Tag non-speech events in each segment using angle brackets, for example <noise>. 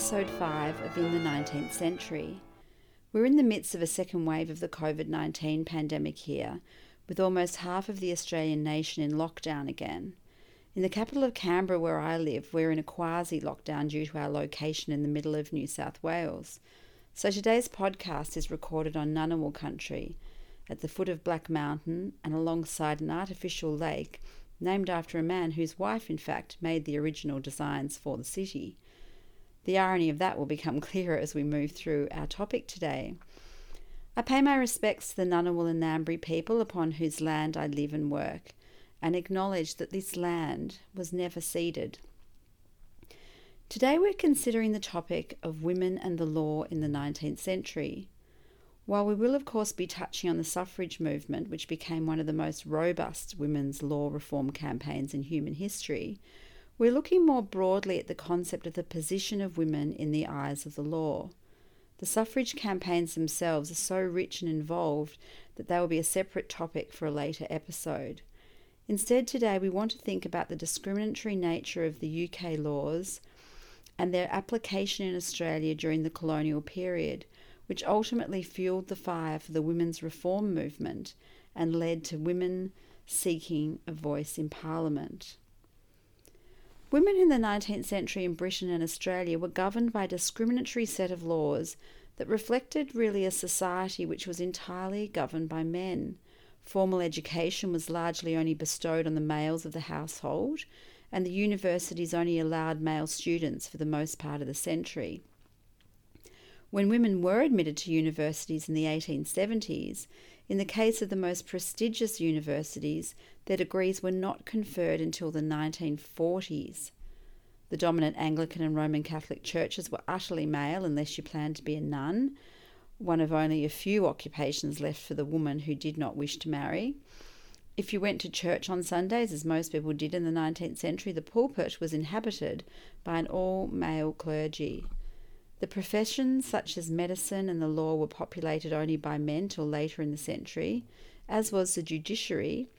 Episode 5 of In the 19th Century. We're in the midst of a second wave of the COVID 19 pandemic here, with almost half of the Australian nation in lockdown again. In the capital of Canberra, where I live, we're in a quasi lockdown due to our location in the middle of New South Wales. So today's podcast is recorded on Ngunnawal country, at the foot of Black Mountain and alongside an artificial lake named after a man whose wife, in fact, made the original designs for the city. The irony of that will become <laughs> clearer as we move through our topic today. I pay my respects to the Ngunnawal and Ngambri people upon whose land I live and work, and acknowledge that this land was never ceded. Today we're considering the topic of women and the law in the 19th century. While we will, of course, be touching on the suffrage movement, which became one of the most robust women's law reform campaigns in human history, we're looking more broadly at the concept of the position of women in the eyes of the law. The suffrage campaigns themselves are so rich and involved that they will be a separate topic for a later episode. Instead, today we want to think about the discriminatory nature of the UK laws and their application in Australia during the colonial period, which ultimately fueled the fire for the women's reform movement and led to women seeking a voice in Parliament. Women in the 19th century in Britain and Australia were governed by a discriminatory set of laws that reflected really a society which was entirely governed by men. Formal education was largely only bestowed on the males of the household, and the universities only allowed male students for the most part of the century. When women were admitted to universities in the 1870s, in the case of the most prestigious universities, their degrees were not conferred until the 1940s. The dominant Anglican and Roman Catholic churches were utterly male unless you planned to be a nun, one of only a few occupations left for the woman who did not wish to marry. If you went to church on Sundays, as most people did in the 19th century, the pulpit was inhabited by an all male clergy. The professions such as medicine and the law were populated only by men till later in the century, as was the judiciary,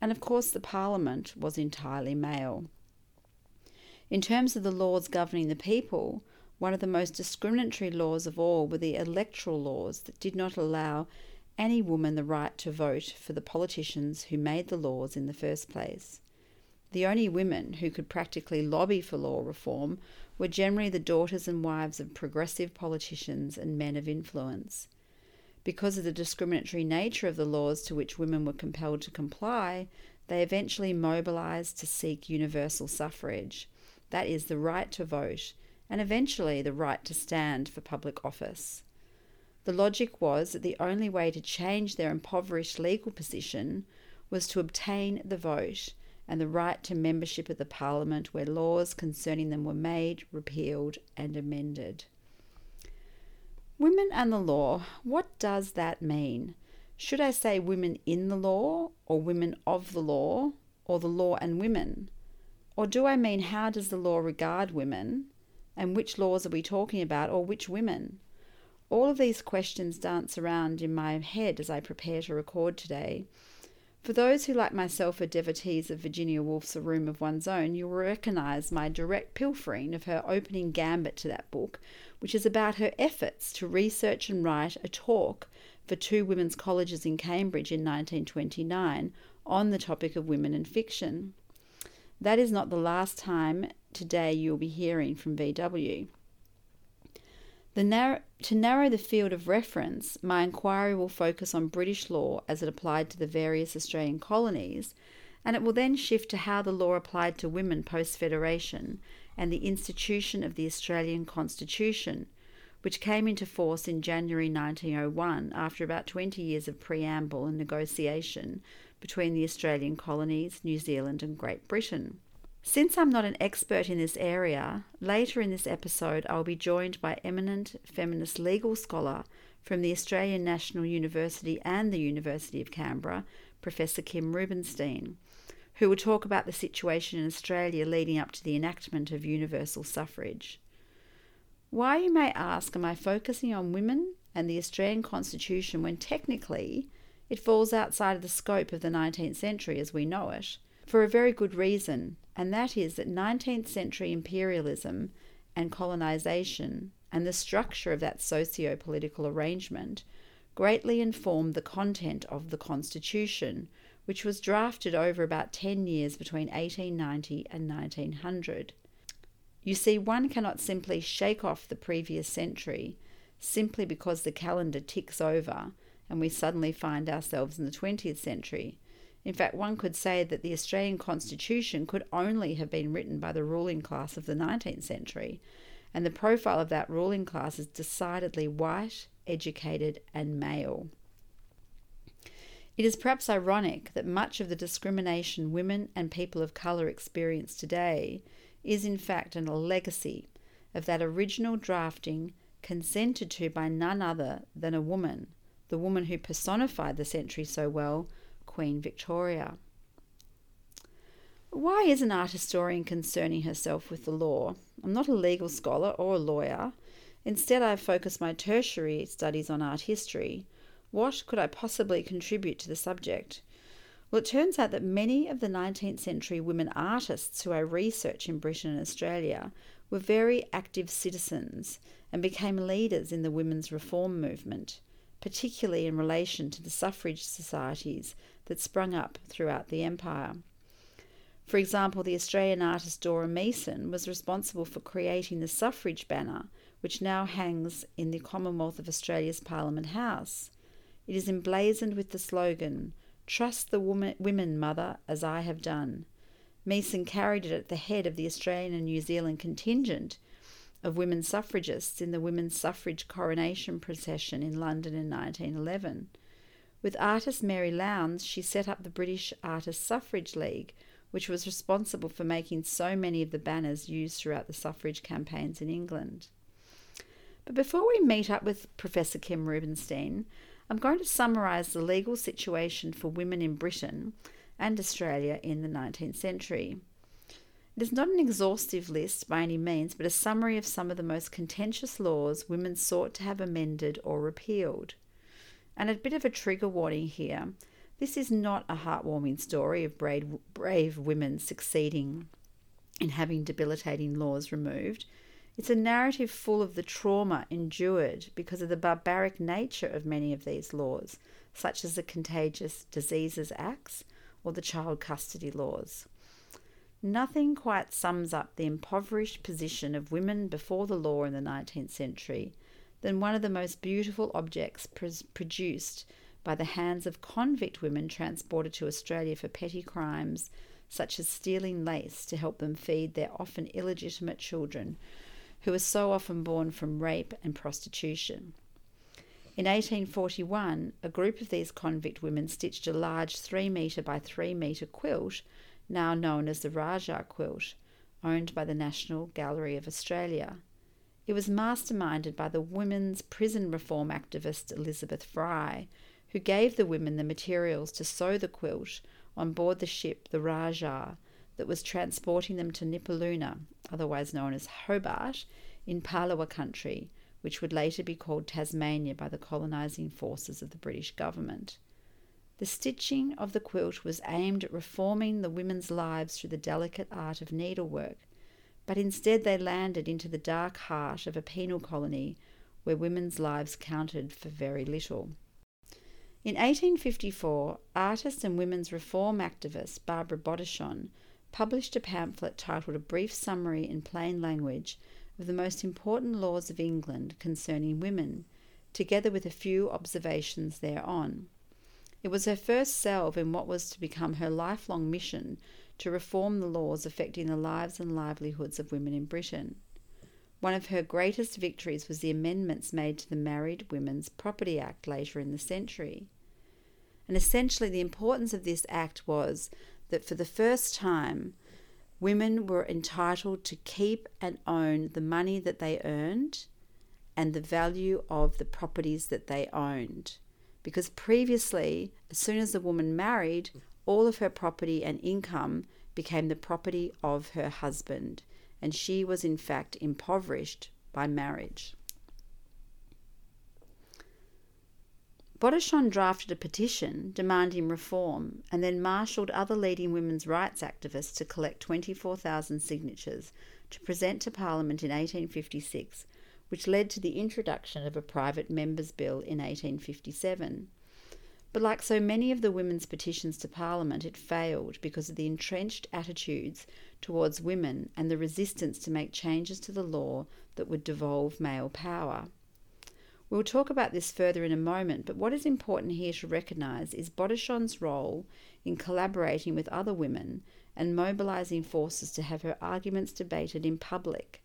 and of course the parliament was entirely male. In terms of the laws governing the people, one of the most discriminatory laws of all were the electoral laws that did not allow any woman the right to vote for the politicians who made the laws in the first place. The only women who could practically lobby for law reform were generally the daughters and wives of progressive politicians and men of influence. Because of the discriminatory nature of the laws to which women were compelled to comply, they eventually mobilized to seek universal suffrage that is, the right to vote, and eventually the right to stand for public office. The logic was that the only way to change their impoverished legal position was to obtain the vote and the right to membership of the Parliament where laws concerning them were made, repealed, and amended. Women and the law, what does that mean? Should I say women in the law, or women of the law, or the law and women? Or do I mean how does the law regard women, and which laws are we talking about, or which women? All of these questions dance around in my head as I prepare to record today, for those who, like myself, are devotees of Virginia Woolf's A Room of One's Own, you will recognise my direct pilfering of her opening gambit to that book, which is about her efforts to research and write a talk for two women's colleges in Cambridge in 1929 on the topic of women in fiction. That is not the last time today you'll be hearing from VW. To narrow the field of reference, my inquiry will focus on British law as it applied to the various Australian colonies, and it will then shift to how the law applied to women post Federation and the institution of the Australian Constitution, which came into force in January 1901 after about 20 years of preamble and negotiation between the Australian colonies, New Zealand, and Great Britain. Since I'm not an expert in this area, later in this episode I'll be joined by eminent feminist legal scholar from the Australian National University and the University of Canberra, Professor Kim Rubenstein, who will talk about the situation in Australia leading up to the enactment of universal suffrage. Why, you may ask, am I focusing on women and the Australian Constitution when technically it falls outside of the scope of the 19th century as we know it? For a very good reason and that is that 19th century imperialism and colonization and the structure of that socio political arrangement greatly informed the content of the Constitution, which was drafted over about 10 years between 1890 and 1900. You see, one cannot simply shake off the previous century simply because the calendar ticks over and we suddenly find ourselves in the 20th century. In fact, one could say that the Australian Constitution could only have been written by the ruling class of the 19th century, and the profile of that ruling class is decidedly white, educated, and male. It is perhaps ironic that much of the discrimination women and people of colour experience today is in fact a legacy of that original drafting consented to by none other than a woman, the woman who personified the century so well, Queen Victoria. Why is an art historian concerning herself with the law? I'm not a legal scholar or a lawyer. Instead, I focused my tertiary studies on art history. What could I possibly contribute to the subject? Well, it turns out that many of the 19th century women artists who I research in Britain and Australia were very active citizens and became leaders in the women's reform movement, particularly in relation to the suffrage societies that sprung up throughout the empire. For example, the Australian artist Dora Meeson was responsible for creating the suffrage banner, which now hangs in the Commonwealth of Australia's Parliament House. It is emblazoned with the slogan, Trust the woman, women, mother, as I have done. Meeson carried it at the head of the Australian and New Zealand contingent of women suffragists in the women's suffrage coronation procession in London in 1911. With artist Mary Lowndes, she set up the British Artists Suffrage League, which was responsible for making so many of the banners used throughout the suffrage campaigns in England. But before we meet up with Professor Kim Rubenstein, I'm going to summarise the legal situation for women in Britain and Australia in the 19th century. It is not an exhaustive list by any means, but a summary of some of the most contentious laws women sought to have amended or repealed. And a bit of a trigger warning here this is not a heartwarming story of brave, brave women succeeding in having debilitating laws removed. It's a narrative full of the trauma endured because of the barbaric nature of many of these laws, such as the Contagious Diseases Acts or the child custody laws. Nothing quite sums up the impoverished position of women before the law in the 19th century than one of the most beautiful objects produced by the hands of convict women transported to Australia for petty crimes such as stealing lace to help them feed their often illegitimate children, who are so often born from rape and prostitution. In 1841, a group of these convict women stitched a large 3 metre by 3 metre quilt, now known as the Rajah quilt, owned by the National Gallery of Australia. It was masterminded by the women's prison reform activist Elizabeth Fry, who gave the women the materials to sew the quilt on board the ship the Rajah that was transporting them to Nipaluna, otherwise known as Hobart, in Palawa country, which would later be called Tasmania by the colonising forces of the British government. The stitching of the quilt was aimed at reforming the women's lives through the delicate art of needlework, but instead they landed into the dark heart of a penal colony where women's lives counted for very little. In 1854, artist and women's reform activist Barbara Bodichon published a pamphlet titled A Brief Summary in Plain Language of the Most Important Laws of England Concerning Women, together with a few observations thereon. It was her first salve in what was to become her lifelong mission to reform the laws affecting the lives and livelihoods of women in Britain. One of her greatest victories was the amendments made to the Married Women's Property Act later in the century. And essentially, the importance of this act was that for the first time, women were entitled to keep and own the money that they earned and the value of the properties that they owned. Because previously, as soon as a woman married, all of her property and income became the property of her husband and she was in fact impoverished by marriage. Bodichon drafted a petition demanding reform and then marshalled other leading women's rights activists to collect 24,000 signatures to present to Parliament in 1856, which led to the introduction of a private member's bill in 1857. But like so many of the women's petitions to Parliament, it failed because of the entrenched attitudes towards women and the resistance to make changes to the law that would devolve male power. We'll talk about this further in a moment, but what is important here to recognise is Bodichon's role in collaborating with other women and mobilising forces to have her arguments debated in public.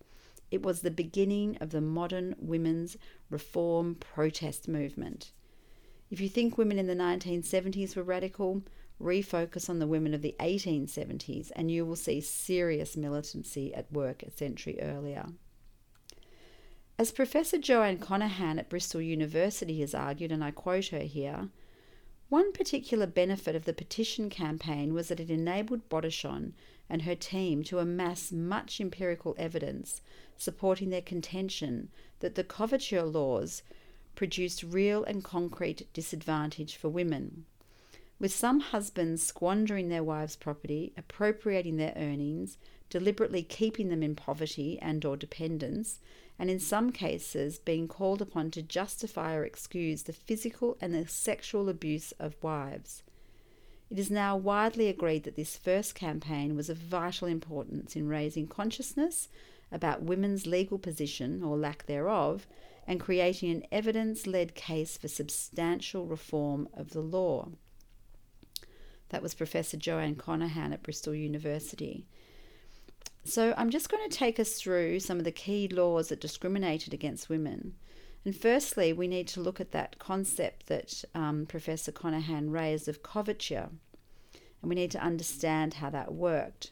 It was the beginning of the modern women's reform protest movement. If you think women in the 1970s were radical, refocus on the women of the 1870s and you will see serious militancy at work a century earlier. As Professor Joanne Conaghan at Bristol University has argued, and I quote her here, one particular benefit of the petition campaign was that it enabled Bodichon and her team to amass much empirical evidence supporting their contention that the coverture laws produced real and concrete disadvantage for women. With some husbands squandering their wives' property, appropriating their earnings, deliberately keeping them in poverty and or dependence, and in some cases being called upon to justify or excuse the physical and the sexual abuse of wives. It is now widely agreed that this first campaign was of vital importance in raising consciousness about women's legal position or lack thereof and creating an evidence led case for substantial reform of the law. That was Professor Joanne Conaghan at Bristol University. So I'm just going to take us through some of the key laws that discriminated against women. And firstly, we need to look at that concept that um, Professor Conaghan raised of coverture. And we need to understand how that worked.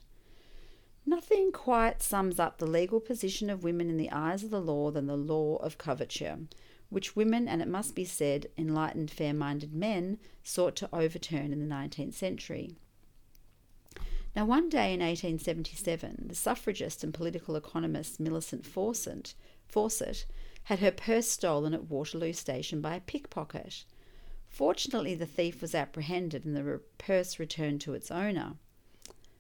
Nothing quite sums up the legal position of women in the eyes of the law than the law of coverture, which women, and it must be said, enlightened, fair minded men, sought to overturn in the 19th century. Now, one day in 1877, the suffragist and political economist Millicent Fawcett, Fawcett had her purse stolen at Waterloo Station by a pickpocket. Fortunately, the thief was apprehended and the purse returned to its owner.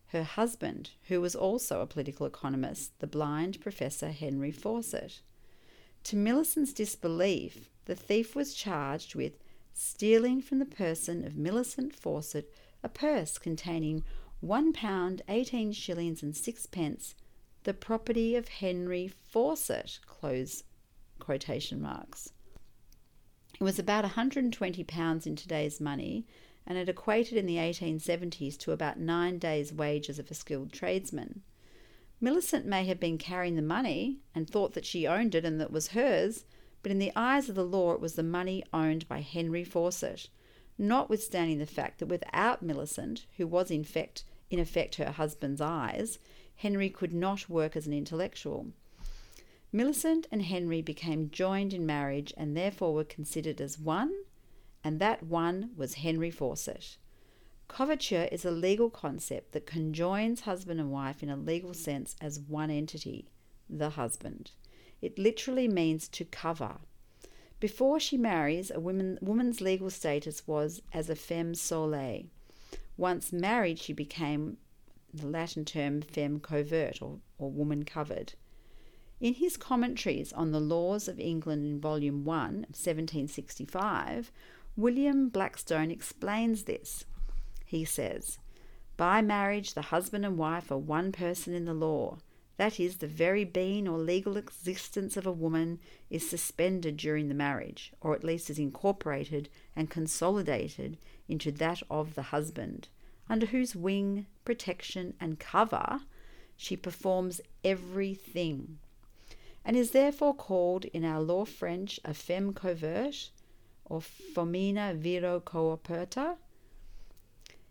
Her husband, who was also a political economist, the blind Professor Henry Fawcett. To Millicent's disbelief, the thief was charged with stealing from the person of Millicent Fawcett a purse containing one pound eighteen shillings and sixpence, the property of Henry Fawcett, close quotation marks. It was about 120 pounds in today's money, and it equated in the 1870s to about nine days' wages of a skilled tradesman. Millicent may have been carrying the money and thought that she owned it and that it was hers, but in the eyes of the law it was the money owned by Henry Fawcett, notwithstanding the fact that without Millicent, who was in fact in effect her husband's eyes, Henry could not work as an intellectual. Millicent and Henry became joined in marriage and therefore were considered as one, and that one was Henry Fawcett. Coverture is a legal concept that conjoins husband and wife in a legal sense as one entity, the husband. It literally means to cover. Before she marries, a woman, woman's legal status was as a femme sole. Once married, she became the Latin term femme covert or, or woman covered. In his commentaries on the laws of England in Volume 1 of 1765, William Blackstone explains this. He says, By marriage, the husband and wife are one person in the law. That is, the very being or legal existence of a woman is suspended during the marriage, or at least is incorporated and consolidated into that of the husband, under whose wing, protection, and cover she performs everything, and is therefore called in our law French a femme covert or femina viro coaperta.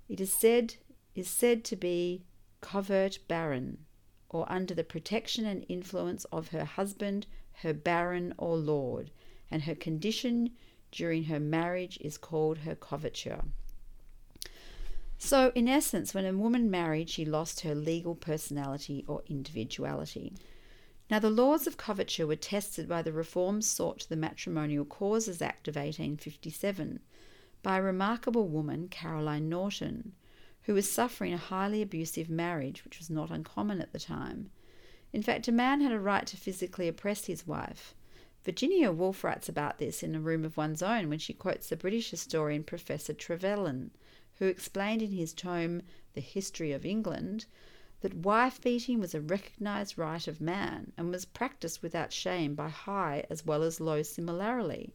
It is said is said to be covert baron, or under the protection and influence of her husband, her baron or lord, and her condition during her marriage is called her coverture. So, in essence, when a woman married, she lost her legal personality or individuality. Now, the laws of coverture were tested by the reforms sought to the Matrimonial Causes Act of 1857 by a remarkable woman, Caroline Norton, who was suffering a highly abusive marriage, which was not uncommon at the time. In fact, a man had a right to physically oppress his wife. Virginia Woolf writes about this in A Room of One's Own when she quotes the British historian Professor Trevelyan, who explained in his tome The History of England that wife beating was a recognised right of man and was practised without shame by high as well as low similarly.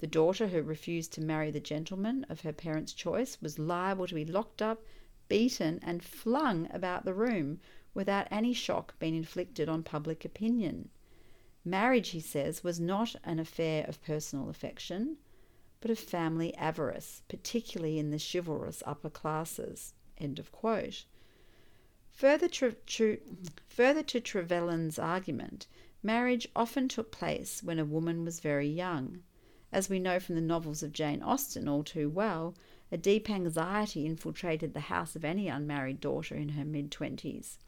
The daughter who refused to marry the gentleman of her parents' choice was liable to be locked up, beaten, and flung about the room without any shock being inflicted on public opinion. Marriage, he says, was not an affair of personal affection, but of family avarice, particularly in the chivalrous upper classes. End of quote. Further, to, further to Trevelyan's argument, marriage often took place when a woman was very young. As we know from the novels of Jane Austen all too well, a deep anxiety infiltrated the house of any unmarried daughter in her mid twenties.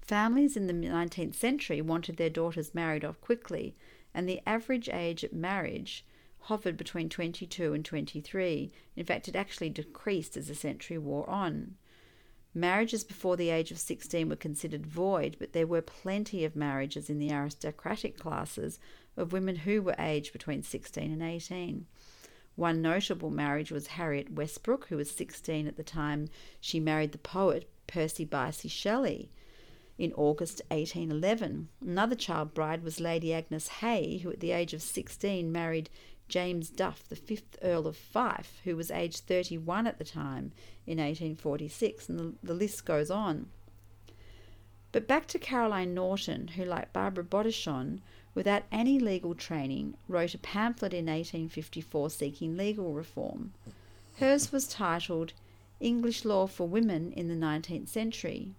Families in the 19th century wanted their daughters married off quickly, and the average age at marriage hovered between 22 and 23. In fact, it actually decreased as the century wore on. Marriages before the age of 16 were considered void, but there were plenty of marriages in the aristocratic classes of women who were aged between 16 and 18. One notable marriage was Harriet Westbrook, who was 16 at the time she married the poet Percy Bysshe Shelley in August 1811. Another child bride was Lady Agnes Hay, who at the age of 16 married James Duff, the fifth Earl of Fife, who was aged 31 at the time in 1846, and the, the list goes on. But back to Caroline Norton, who, like Barbara Bodichon, without any legal training, wrote a pamphlet in 1854 seeking legal reform. Hers was titled English Law for Women in the Nineteenth Century.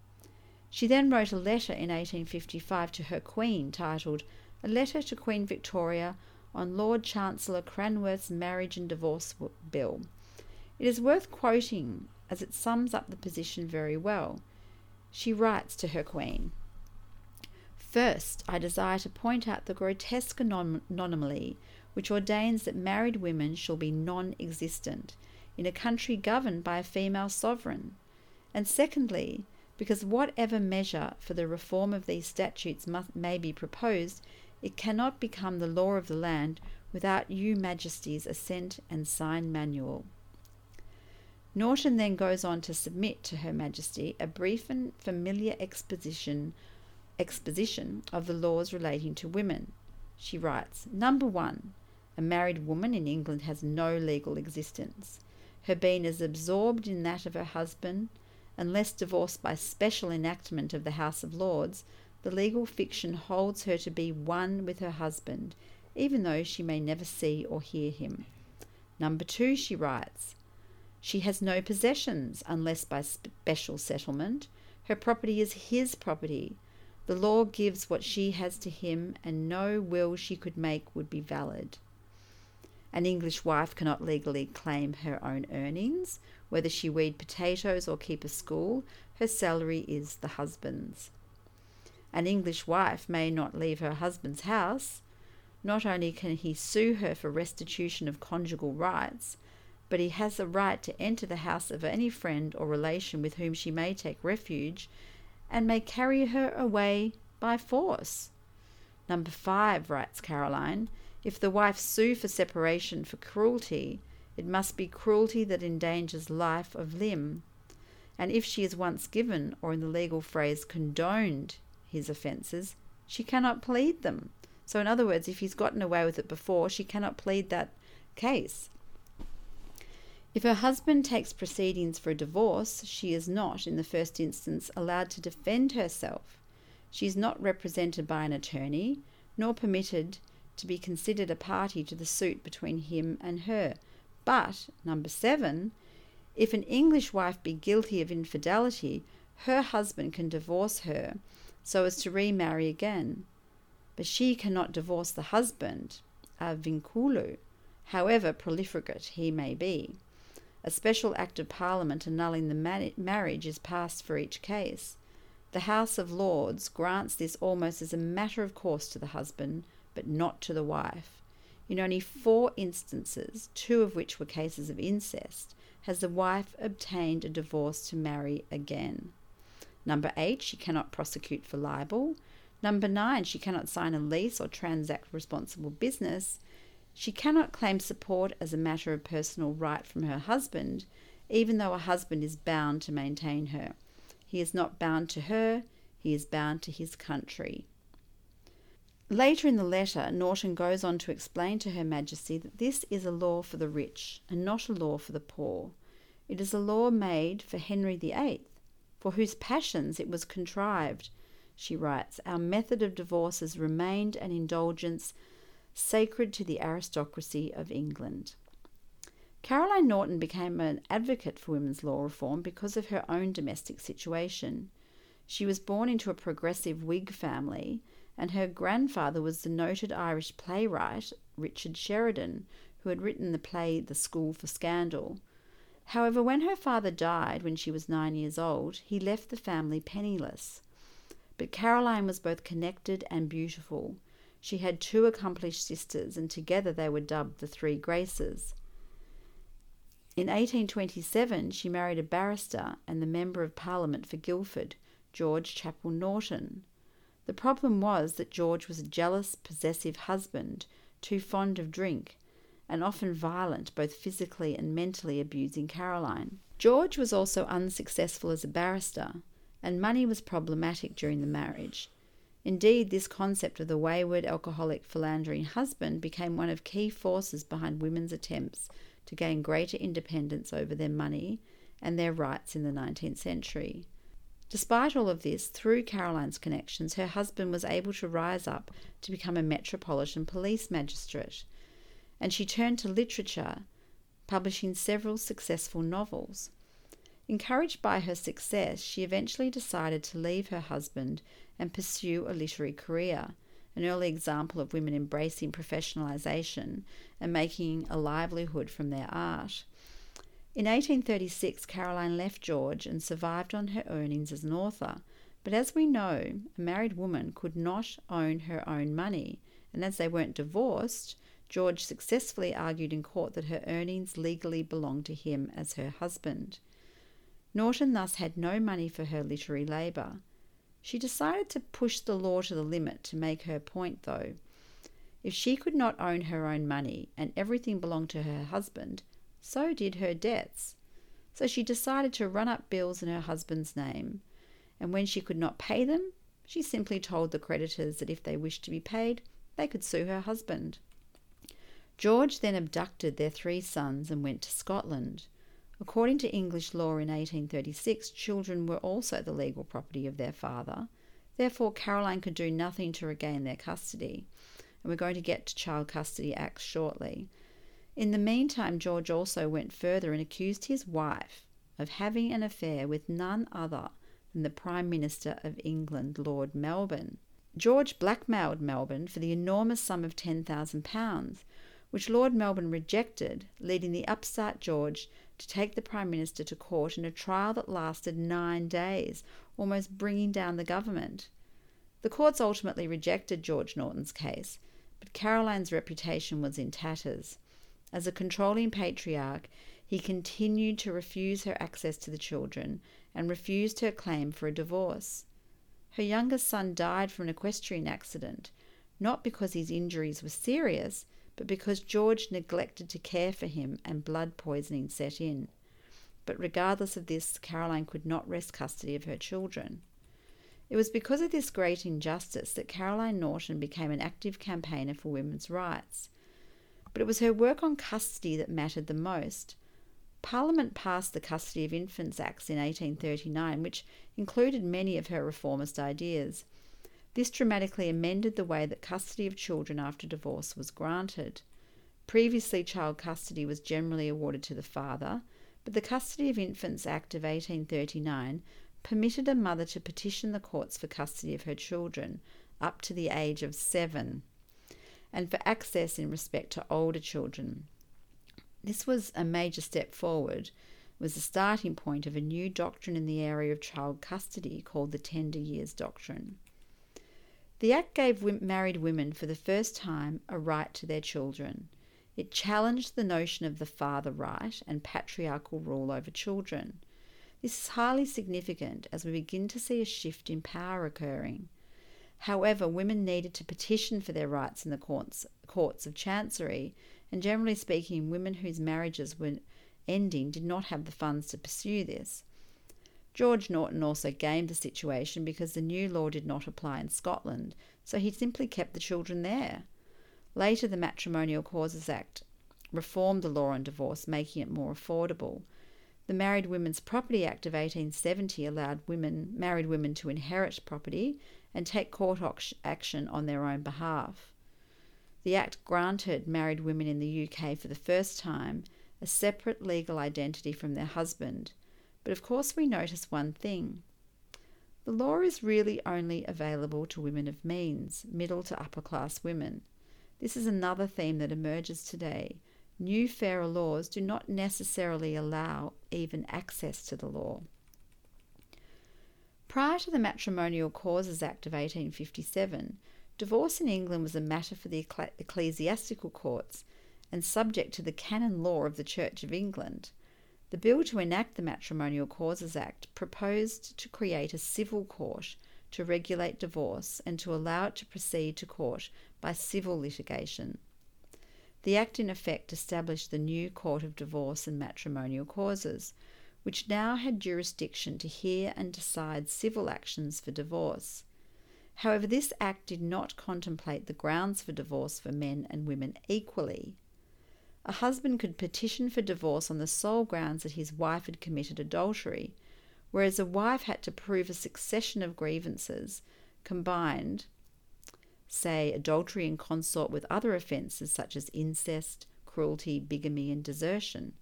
She then wrote a letter in 1855 to her Queen titled A Letter to Queen Victoria on Lord Chancellor Cranworth's Marriage and Divorce Bill. It is worth quoting as it sums up the position very well. She writes to her Queen First, I desire to point out the grotesque anomaly which ordains that married women shall be non existent in a country governed by a female sovereign. And secondly, because whatever measure for the reform of these statutes must, may be proposed, it cannot become the law of the land without you Majesty's assent and sign manual. Norton then goes on to submit to Her Majesty a brief and familiar exposition exposition of the laws relating to women. She writes Number one, a married woman in England has no legal existence. Her being is absorbed in that of her husband, unless divorced by special enactment of the House of Lords, the legal fiction holds her to be one with her husband, even though she may never see or hear him. Number two, she writes, she has no possessions unless by special settlement. Her property is his property. The law gives what she has to him, and no will she could make would be valid. An English wife cannot legally claim her own earnings. Whether she weed potatoes or keep a school, her salary is the husband's. An English wife may not leave her husband's house. Not only can he sue her for restitution of conjugal rights, but he has the right to enter the house of any friend or relation with whom she may take refuge, and may carry her away by force. Number five, writes Caroline, if the wife sue for separation for cruelty, it must be cruelty that endangers life of limb. And if she is once given, or in the legal phrase condoned, his offences, she cannot plead them. So, in other words, if he's gotten away with it before, she cannot plead that case. If her husband takes proceedings for a divorce, she is not, in the first instance, allowed to defend herself. She is not represented by an attorney, nor permitted to be considered a party to the suit between him and her. But, number seven, if an English wife be guilty of infidelity, her husband can divorce her so as to remarry again. But she cannot divorce the husband, a vinculo, however profligate he may be. A special Act of Parliament annulling the marriage is passed for each case. The House of Lords grants this almost as a matter of course to the husband, but not to the wife. In only four instances, two of which were cases of incest, has the wife obtained a divorce to marry again. Number eight, she cannot prosecute for libel. Number nine, she cannot sign a lease or transact responsible business. She cannot claim support as a matter of personal right from her husband, even though a husband is bound to maintain her. He is not bound to her, he is bound to his country. Later in the letter, Norton goes on to explain to Her Majesty that this is a law for the rich and not a law for the poor. It is a law made for Henry VIII, for whose passions it was contrived. She writes, Our method of divorce has remained an indulgence sacred to the aristocracy of England. Caroline Norton became an advocate for women's law reform because of her own domestic situation. She was born into a progressive Whig family and her grandfather was the noted Irish playwright Richard Sheridan, who had written the play The School for Scandal. However, when her father died when she was nine years old, he left the family penniless. But Caroline was both connected and beautiful. She had two accomplished sisters, and together they were dubbed the Three Graces. In 1827, she married a barrister and the Member of Parliament for Guildford, George Chapple Norton. The problem was that George was a jealous, possessive husband, too fond of drink, and often violent, both physically and mentally abusing Caroline. George was also unsuccessful as a barrister, and money was problematic during the marriage. Indeed, this concept of the wayward, alcoholic, philandering husband became one of key forces behind women's attempts to gain greater independence over their money and their rights in the 19th century. Despite all of this, through Caroline's connections, her husband was able to rise up to become a metropolitan police magistrate, and she turned to literature, publishing several successful novels. Encouraged by her success, she eventually decided to leave her husband and pursue a literary career, an early example of women embracing professionalisation and making a livelihood from their art. In 1836, Caroline left George and survived on her earnings as an author. But as we know, a married woman could not own her own money, and as they weren't divorced, George successfully argued in court that her earnings legally belonged to him as her husband. Norton thus had no money for her literary labour. She decided to push the law to the limit to make her point, though. If she could not own her own money and everything belonged to her husband, so did her debts. So she decided to run up bills in her husband's name, and when she could not pay them, she simply told the creditors that if they wished to be paid, they could sue her husband. George then abducted their three sons and went to Scotland. According to English law in 1836, children were also the legal property of their father. Therefore, Caroline could do nothing to regain their custody. And we're going to get to Child Custody Acts shortly. In the meantime, George also went further and accused his wife of having an affair with none other than the Prime Minister of England, Lord Melbourne. George blackmailed Melbourne for the enormous sum of £10,000, which Lord Melbourne rejected, leading the upstart George to take the Prime Minister to court in a trial that lasted nine days, almost bringing down the government. The courts ultimately rejected George Norton's case, but Caroline's reputation was in tatters. As a controlling patriarch, he continued to refuse her access to the children and refused her claim for a divorce. Her youngest son died from an equestrian accident, not because his injuries were serious, but because George neglected to care for him and blood poisoning set in. But regardless of this, Caroline could not wrest custody of her children. It was because of this great injustice that Caroline Norton became an active campaigner for women's rights but it was her work on custody that mattered the most. Parliament passed the Custody of Infants Acts in 1839, which included many of her reformist ideas. This dramatically amended the way that custody of children after divorce was granted. Previously, child custody was generally awarded to the father, but the Custody of Infants Act of 1839 permitted a mother to petition the courts for custody of her children up to the age of seven and for access in respect to older children. This was a major step forward, was the starting point of a new doctrine in the area of child custody called the Tender Years Doctrine. The Act gave married women for the first time a right to their children. It challenged the notion of the father right and patriarchal rule over children. This is highly significant as we begin to see a shift in power occurring. However, women needed to petition for their rights in the courts, courts of chancery, and generally speaking, women whose marriages were ending did not have the funds to pursue this. George Norton also gamed the situation because the new law did not apply in Scotland, so he simply kept the children there. Later, the Matrimonial Causes Act reformed the law on divorce, making it more affordable. The Married Women's Property Act of 1870 allowed women, married women to inherit property and take court action on their own behalf. The Act granted married women in the UK for the first time a separate legal identity from their husband. But of course, we notice one thing. The law is really only available to women of means, middle to upper class women. This is another theme that emerges today. New fairer laws do not necessarily allow even access to the law. Prior to the Matrimonial Causes Act of 1857, divorce in England was a matter for the ecclesiastical courts and subject to the canon law of the Church of England. The bill to enact the Matrimonial Causes Act proposed to create a civil court to regulate divorce and to allow it to proceed to court by civil litigation. The Act, in effect, established the new Court of Divorce and Matrimonial Causes, which now had jurisdiction to hear and decide civil actions for divorce. However, this Act did not contemplate the grounds for divorce for men and women equally. A husband could petition for divorce on the sole grounds that his wife had committed adultery, whereas a wife had to prove a succession of grievances combined, say, adultery and consort with other offences such as incest, cruelty, bigamy, and desertion.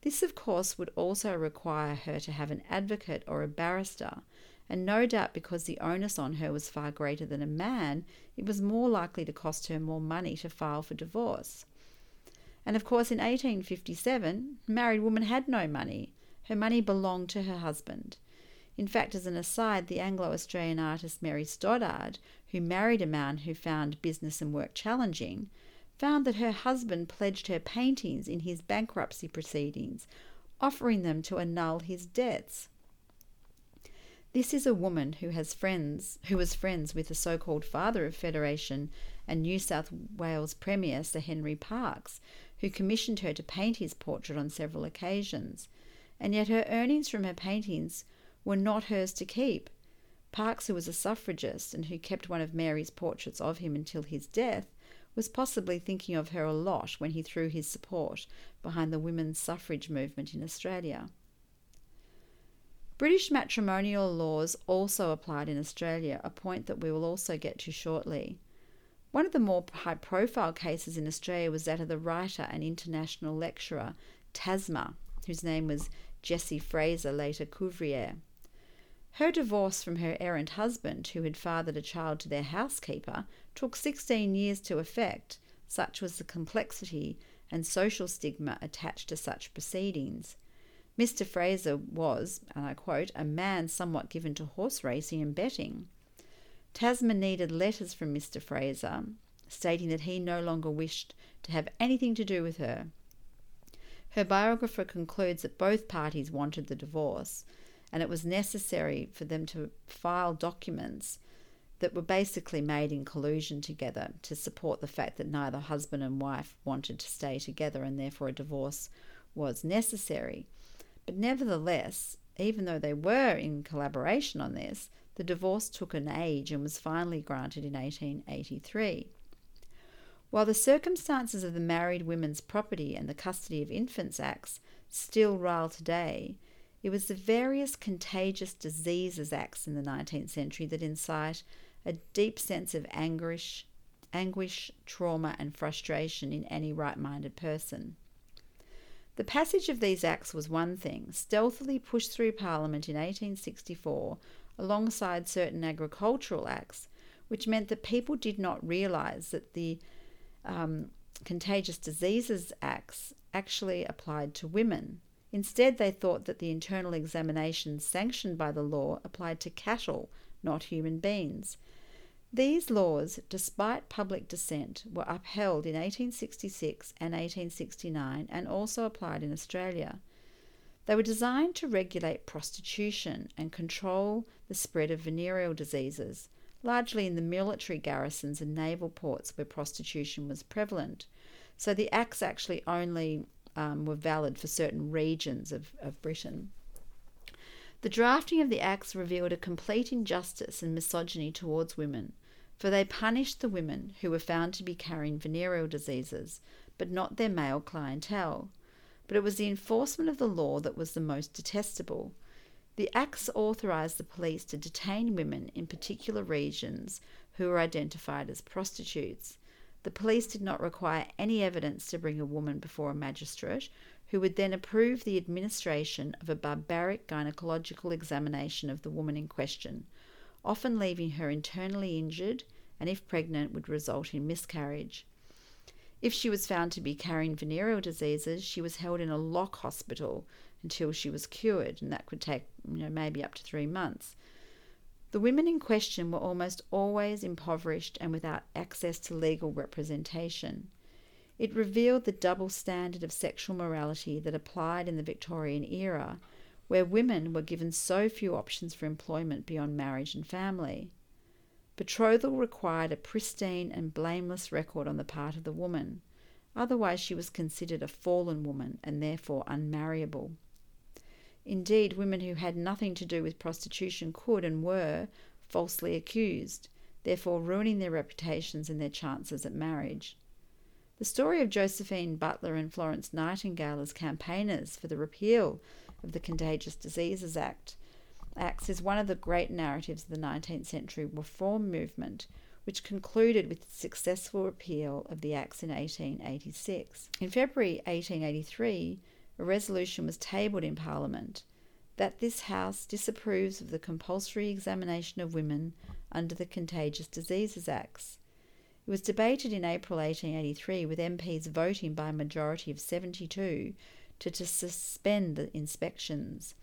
This, of course, would also require her to have an advocate or a barrister, and no doubt because the onus on her was far greater than a man, it was more likely to cost her more money to file for divorce. And of course, in 1857, married woman had no money. Her money belonged to her husband. In fact, as an aside, the Anglo Australian artist Mary Stoddard, who married a man who found business and work challenging, found that her husband pledged her paintings in his bankruptcy proceedings, offering them to annul his debts. This is a woman who has friends who was friends with the so-called father of Federation and New South Wales Premier Sir Henry Parkes, who commissioned her to paint his portrait on several occasions, and yet her earnings from her paintings were not hers to keep. Parkes, who was a suffragist and who kept one of Mary's portraits of him until his death, was possibly thinking of her a lot when he threw his support behind the women's suffrage movement in Australia. British matrimonial laws also applied in Australia, a point that we will also get to shortly. One of the more high profile cases in Australia was that of the writer and international lecturer Tasma, whose name was Jessie Fraser, later Couvreur. Her divorce from her errant husband, who had fathered a child to their housekeeper, took 16 years to effect. Such was the complexity and social stigma attached to such proceedings. Mr. Fraser was, and I quote, a man somewhat given to horse racing and betting. Tasma needed letters from Mr. Fraser stating that he no longer wished to have anything to do with her. Her biographer concludes that both parties wanted the divorce, and it was necessary for them to file documents that were basically made in collusion together to support the fact that neither husband and wife wanted to stay together and therefore a divorce was necessary. But nevertheless, even though they were in collaboration on this, the divorce took an age and was finally granted in 1883. While the circumstances of the Married Women's Property and the Custody of Infants Acts still rile today, it was the various contagious diseases acts in the 19th century that incite a deep sense of anguish, anguish, trauma, and frustration in any right minded person. The passage of these acts was one thing, stealthily pushed through Parliament in 1864 alongside certain agricultural acts, which meant that people did not realise that the um, Contagious Diseases Acts actually applied to women. Instead, they thought that the internal examinations sanctioned by the law applied to cattle, not human beings. These laws, despite public dissent, were upheld in 1866 and 1869 and also applied in Australia. They were designed to regulate prostitution and control the spread of venereal diseases, largely in the military garrisons and naval ports where prostitution was prevalent. So the acts actually only um, were valid for certain regions of, of Britain. The drafting of the acts revealed a complete injustice and misogyny towards women, for they punished the women who were found to be carrying venereal diseases, but not their male clientele. But it was the enforcement of the law that was the most detestable. The acts authorised the police to detain women in particular regions who were identified as prostitutes. The police did not require any evidence to bring a woman before a magistrate, who would then approve the administration of a barbaric gynecological examination of the woman in question, often leaving her internally injured and, if pregnant, would result in miscarriage. If she was found to be carrying venereal diseases, she was held in a lock hospital until she was cured, and that could take you know, maybe up to three months. The women in question were almost always impoverished and without access to legal representation. It revealed the double standard of sexual morality that applied in the Victorian era, where women were given so few options for employment beyond marriage and family. Betrothal required a pristine and blameless record on the part of the woman, otherwise, she was considered a fallen woman and therefore unmarriable. Indeed, women who had nothing to do with prostitution could and were falsely accused, therefore ruining their reputations and their chances at marriage. The story of Josephine Butler and Florence Nightingale as campaigners for the repeal of the Contagious Diseases Act Acts is one of the great narratives of the 19th century reform movement, which concluded with the successful repeal of the Acts in 1886. In February 1883, a resolution was tabled in Parliament that this House disapproves of the compulsory examination of women under the Contagious Diseases Acts. It was debated in April 1883 with MPs voting by a majority of 72 to, to suspend the inspections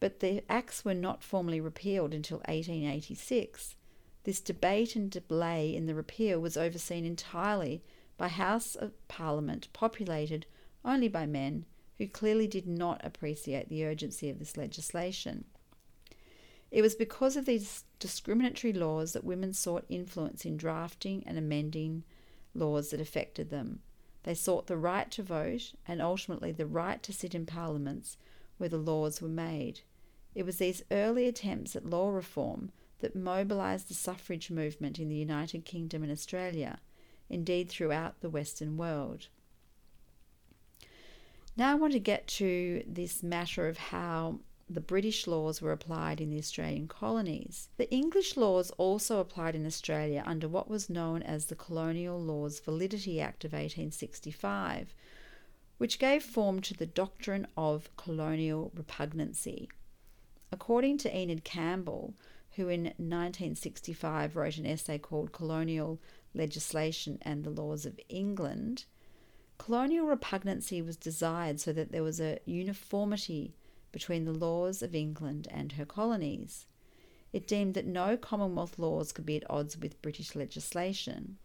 but the acts were not formally repealed until 1886. This debate and delay in the repeal was overseen entirely by House of Parliament populated only by men who clearly did not appreciate the urgency of this legislation. It was because of these discriminatory laws that women sought influence in drafting and amending laws that affected them. They sought the right to vote and ultimately the right to sit in parliaments where the laws were made. It was these early attempts at law reform that mobilised the suffrage movement in the United Kingdom and Australia, indeed throughout the Western world. Now I want to get to this matter of how the British laws were applied in the Australian colonies. The English laws also applied in Australia under what was known as the Colonial Laws Validity Act of 1865, which gave form to the doctrine of colonial repugnancy. According to Enid Campbell, who in 1965 wrote an essay called Colonial Legislation and the Laws of England, colonial repugnancy was desired so that there was a uniformity between the laws of England and her colonies. It deemed that no Commonwealth laws could be at odds with British legislation.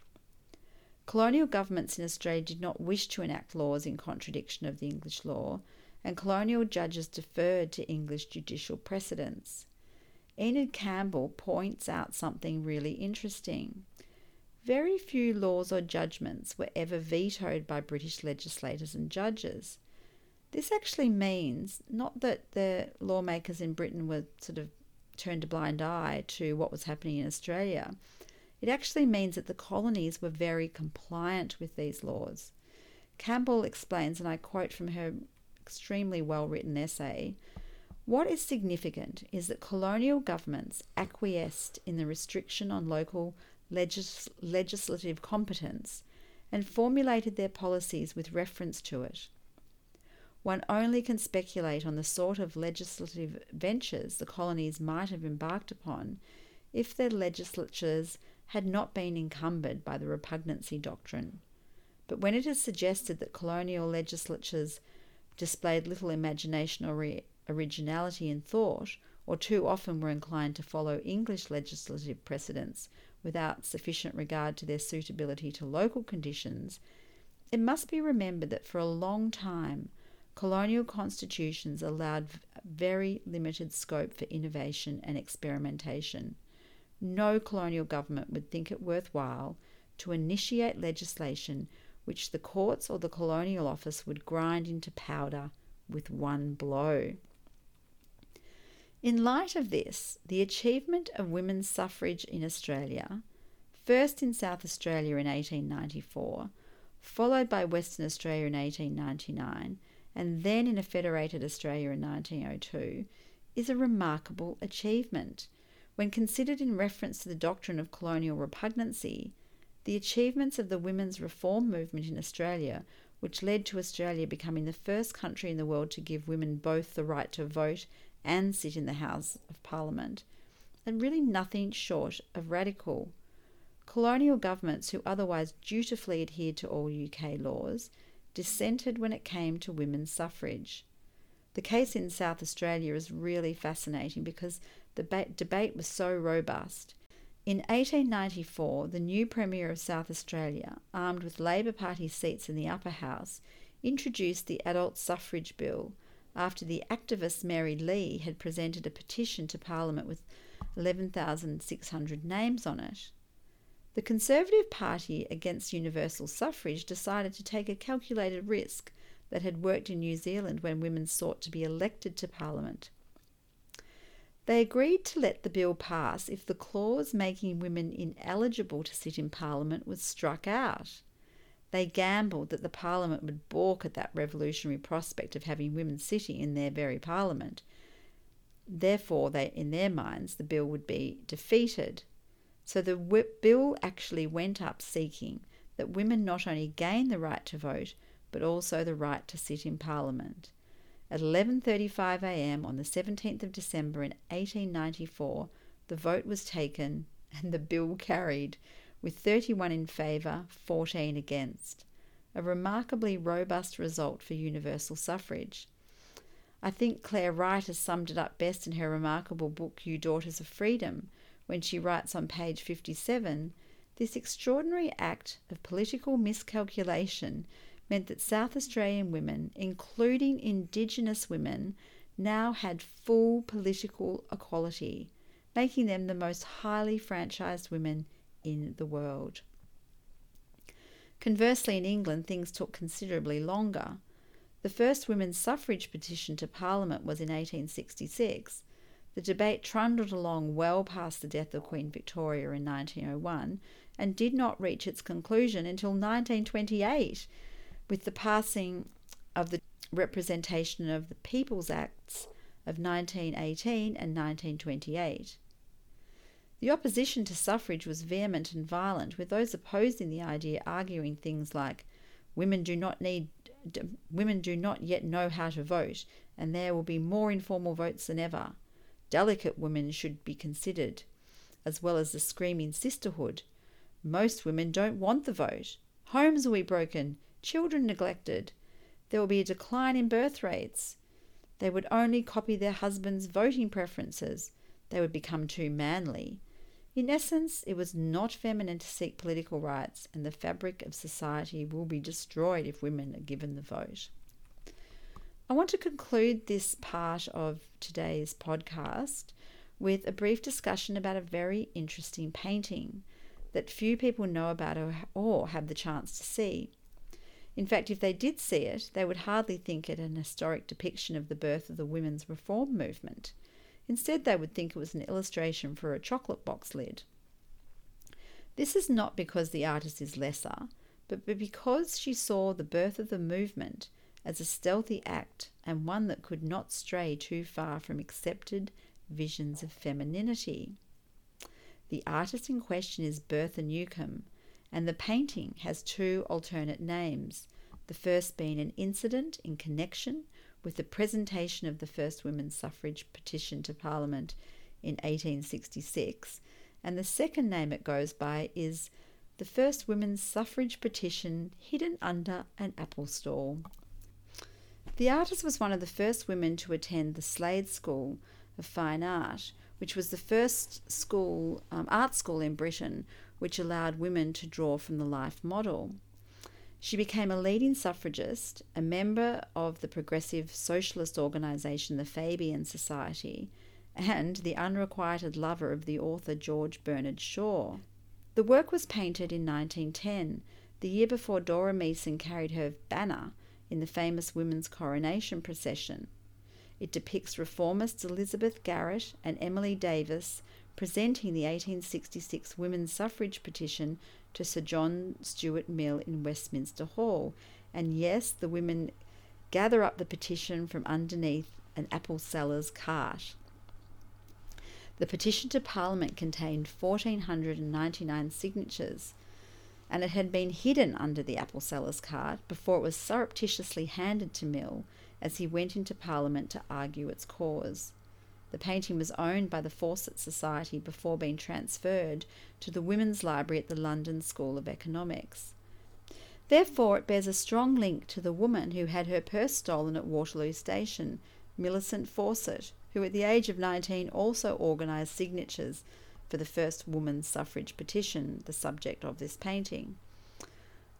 Colonial governments in Australia did not wish to enact laws in contradiction of the English law, and colonial judges deferred to English judicial precedents. Enid Campbell points out something really interesting. Very few laws or judgments were ever vetoed by British legislators and judges. This actually means not that the lawmakers in Britain were sort of turned a blind eye to what was happening in Australia. It actually means that the colonies were very compliant with these laws. Campbell explains, and I quote from her extremely well written essay. What is significant is that colonial governments acquiesced in the restriction on local legis- legislative competence and formulated their policies with reference to it. One only can speculate on the sort of legislative ventures the colonies might have embarked upon if their legislatures had not been encumbered by the repugnancy doctrine. But when it is suggested that colonial legislatures displayed little imagination or re- originality in thought, or too often were inclined to follow English legislative precedents without sufficient regard to their suitability to local conditions, it must be remembered that for a long time colonial constitutions allowed very limited scope for innovation and experimentation. No colonial government would think it worthwhile to initiate legislation which the courts or the colonial office would grind into powder with one blow. In light of this, the achievement of women's suffrage in Australia, first in South Australia in 1894, followed by Western Australia in 1899, and then in a federated Australia in 1902, is a remarkable achievement. When considered in reference to the doctrine of colonial repugnancy, the achievements of the women's reform movement in Australia, which led to Australia becoming the first country in the world to give women both the right to vote and sit in the House of Parliament, are really nothing short of radical. Colonial governments who otherwise dutifully adhered to all UK laws dissented when it came to women's suffrage. The case in South Australia is really fascinating because the ba- debate was so robust. In 1894, the new Premier of South Australia, armed with Labor Party seats in the upper house, introduced the Adult Suffrage Bill after the activist Mary Lee had presented a petition to Parliament with 11,600 names on it. The Conservative Party against universal suffrage decided to take a calculated risk that had worked in New Zealand when women sought to be elected to Parliament. They agreed to let the bill pass if the clause making women ineligible to sit in Parliament was struck out. They gambled that the Parliament would balk at that revolutionary prospect of having women sitting in their very Parliament. Therefore, they, in their minds, the bill would be defeated. So the bill actually went up seeking that women not only gain the right to vote, but also the right to sit in Parliament. At 11:35 a.m. on the 17th of December in 1894, the vote was taken <laughs> and the bill carried with 31 in favour, 14 against. A remarkably robust result for universal suffrage. I think Clare Wright has summed it up best in her remarkable book, You Daughters of Freedom, when she writes on page 57 this extraordinary act of political miscalculation meant that South Australian women, including Indigenous women, now had full political equality, making them the most highly franchised women in the world. Conversely, in England, things took considerably longer. The first women's suffrage petition to Parliament was in 1866, the debate trundled along well past the death of Queen Victoria in 1901 and did not reach its conclusion until 1928 with the passing of the Representation of the People's Acts of 1918 and 1928. The opposition to suffrage was vehement and violent, with those opposing the idea arguing things like women do not need women do not yet know how to vote and there will be more informal votes than ever delicate women should be considered, as well as the screaming sisterhood. Most women don't want the vote. Homes will be broken, children neglected. There will be a decline in birth rates. They would only copy their husbands' voting preferences. They would become too manly. In essence, it was not feminine to seek political rights, and the fabric of society will be destroyed if women are given the vote. I want to conclude this part of today's podcast with a brief discussion about a very interesting painting that few people know about or have the chance to see. In fact, if they did see it, they would hardly think it an historic depiction of the birth of the women's reform movement. Instead, they would think it was an illustration for a chocolate box lid. This is not because the artist is lesser, but because she saw the birth of the movement as a stealthy act and one that could not stray too far from accepted visions of femininity. The artist in question is Bertha Newcombe, and the painting has two alternate names, the first being an incident in connection with the presentation of the first women's suffrage petition to Parliament in 1866, and the second name it goes by is the first women's suffrage petition hidden under an apple stall. The artist was one of the first women to attend the Slade School of Fine Art, which was the first school um, art school in Britain which allowed women to draw from the life model. She became a leading suffragist, a member of the progressive socialist organisation the Fabian Society, and the unrequited lover of the author George Bernard Shaw. The work was painted in 1910, the year before Dora Meeson carried her banner in the famous women's coronation procession. It depicts reformists Elizabeth Garrett and Emily Davies presenting the 1866 women's suffrage petition to Sir John Stuart Mill in Westminster Hall. And yes, the women gather up the petition from underneath an apple seller's cart. The petition to Parliament contained 1,499 signatures, and it had been hidden under the apple seller's cart before it was surreptitiously handed to Mill as he went into Parliament to argue its cause. The painting was owned by the Fawcett Society before being transferred to the Women's Library at the London School of Economics. Therefore, it bears a strong link to the woman who had her purse stolen at Waterloo Station, Millicent Fawcett, who at the age of 19 also organised signatures for the first woman's suffrage petition, the subject of this painting.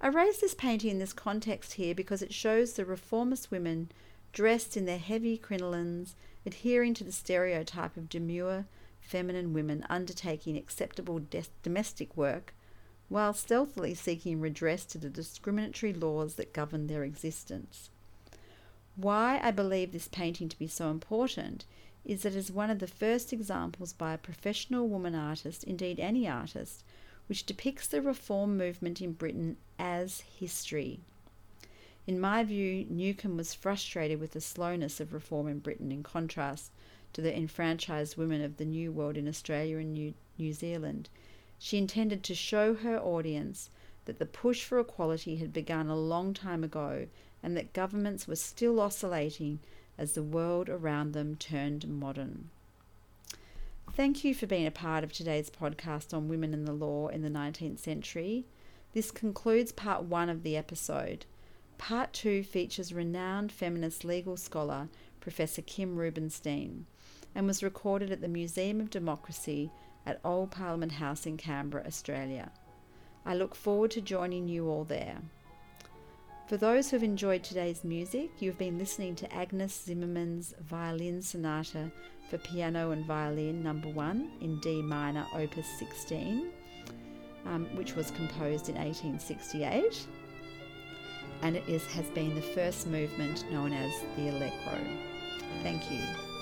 I raise this painting in this context here because it shows the reformist women dressed in their heavy crinolines, adhering to the stereotype of demure, feminine women undertaking acceptable domestic work while stealthily seeking redress to the discriminatory laws that govern their existence. Why I believe this painting to be so important is that it is one of the first examples by a professional woman artist, indeed any artist, which depicts the reform movement in Britain as history. In my view, Newcombe was frustrated with the slowness of reform in Britain in contrast to the enfranchised women of the New World in Australia and New, New Zealand. She intended to show her audience that the push for equality had begun a long time ago and that governments were still oscillating as the world around them turned modern. Thank you for being a part of today's podcast on women in the law in the 19th century. This concludes part one of the episode. Part two features renowned feminist legal scholar Professor Kim Rubenstein and was recorded at the Museum of Democracy at Old Parliament House in Canberra, Australia. I look forward to joining you all there. For those who have enjoyed today's music, you've been listening to Agnes Zimmermann's Violin Sonata for Piano and Violin Number 1 in D minor, Opus 16, um, which was composed in 1868. And it is, has been the first movement known as the Allegro. Thank you.